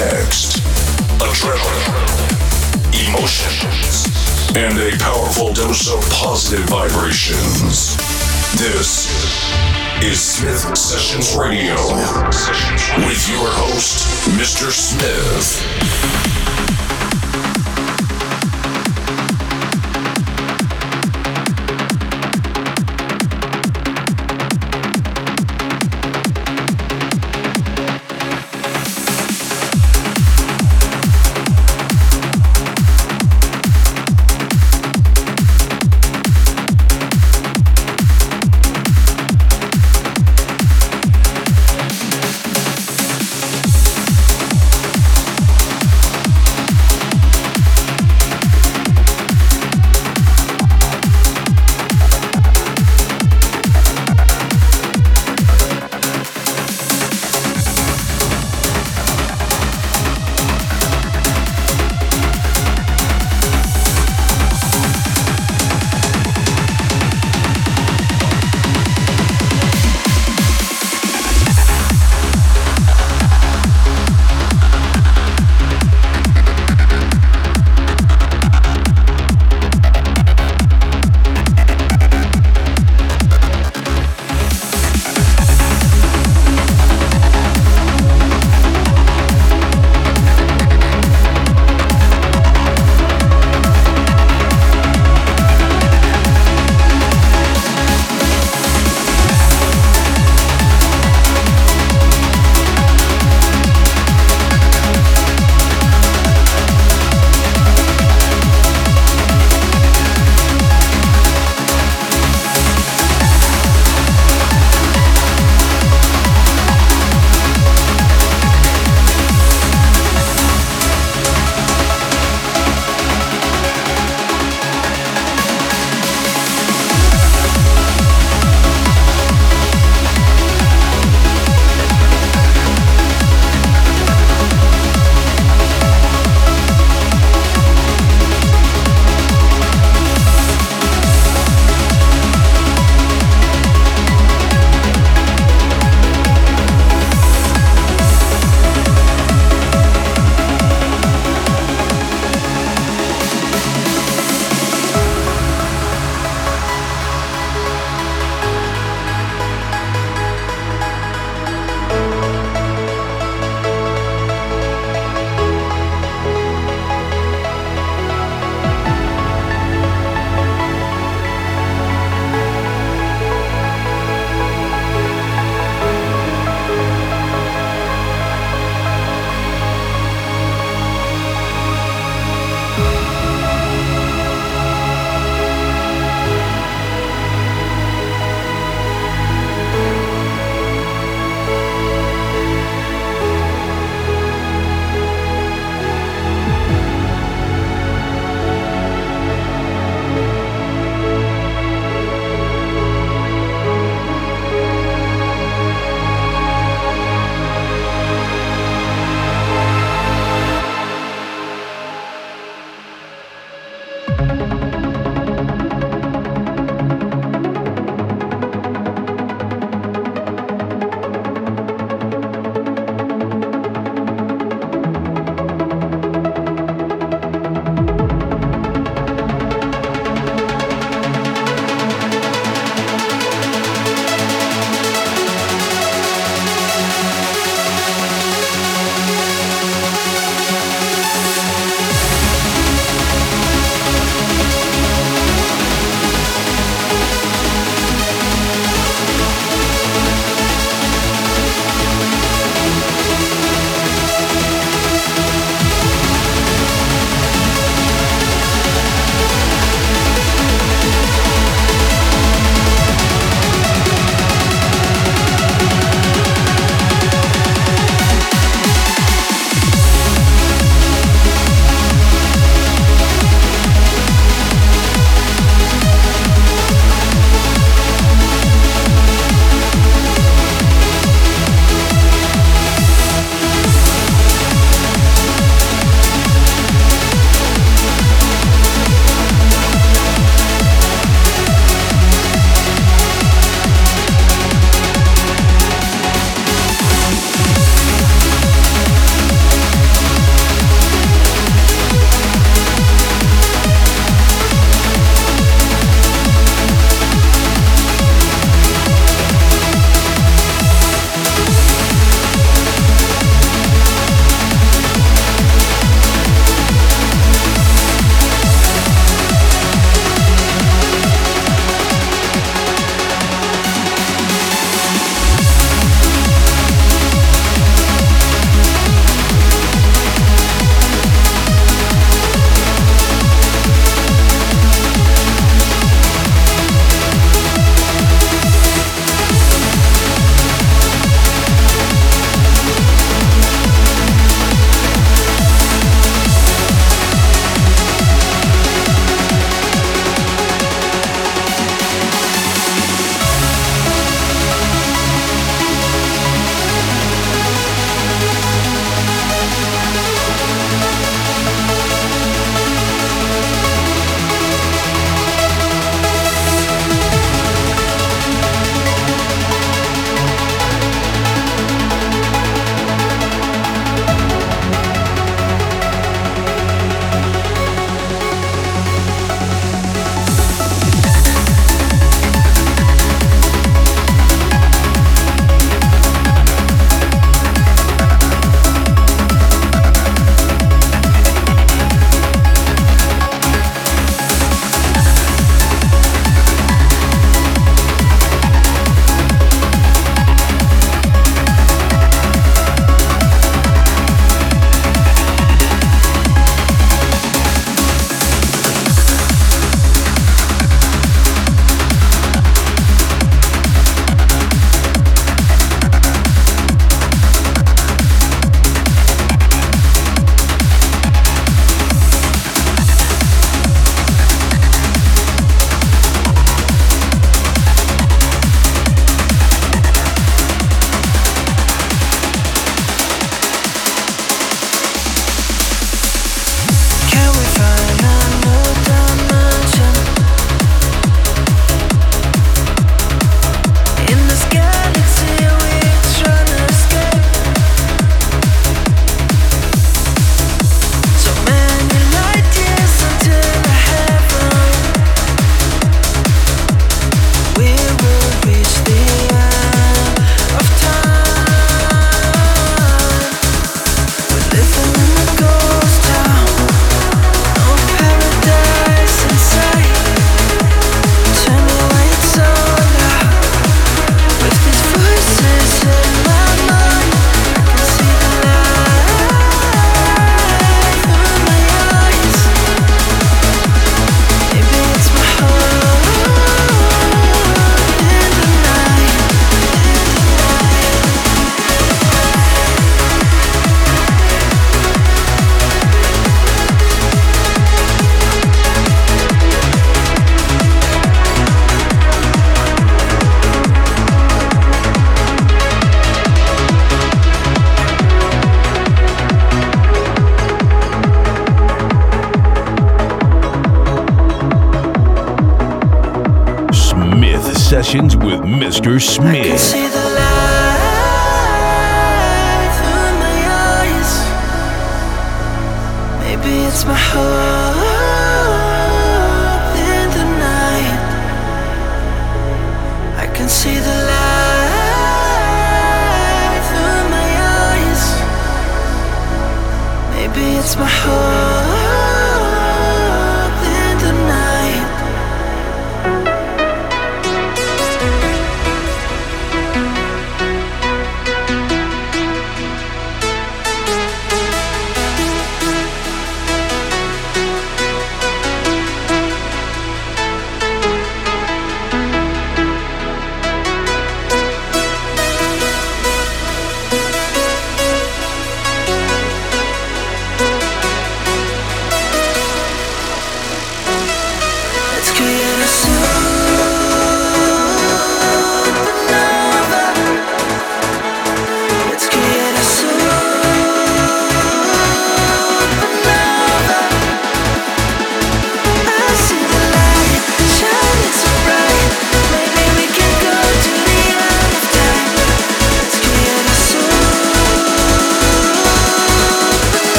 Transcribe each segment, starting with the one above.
next. Adrenaline, emotions, and a powerful dose of positive vibrations. This is Smith Sessions Radio with your host, Mr. Smith.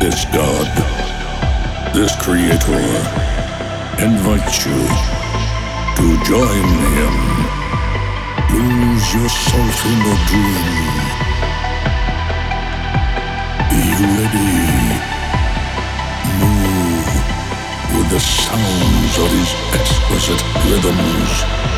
This God, this Creator, invites you to join Him. Lose yourself in the dream. Be ready. Move with the sounds of His exquisite rhythms.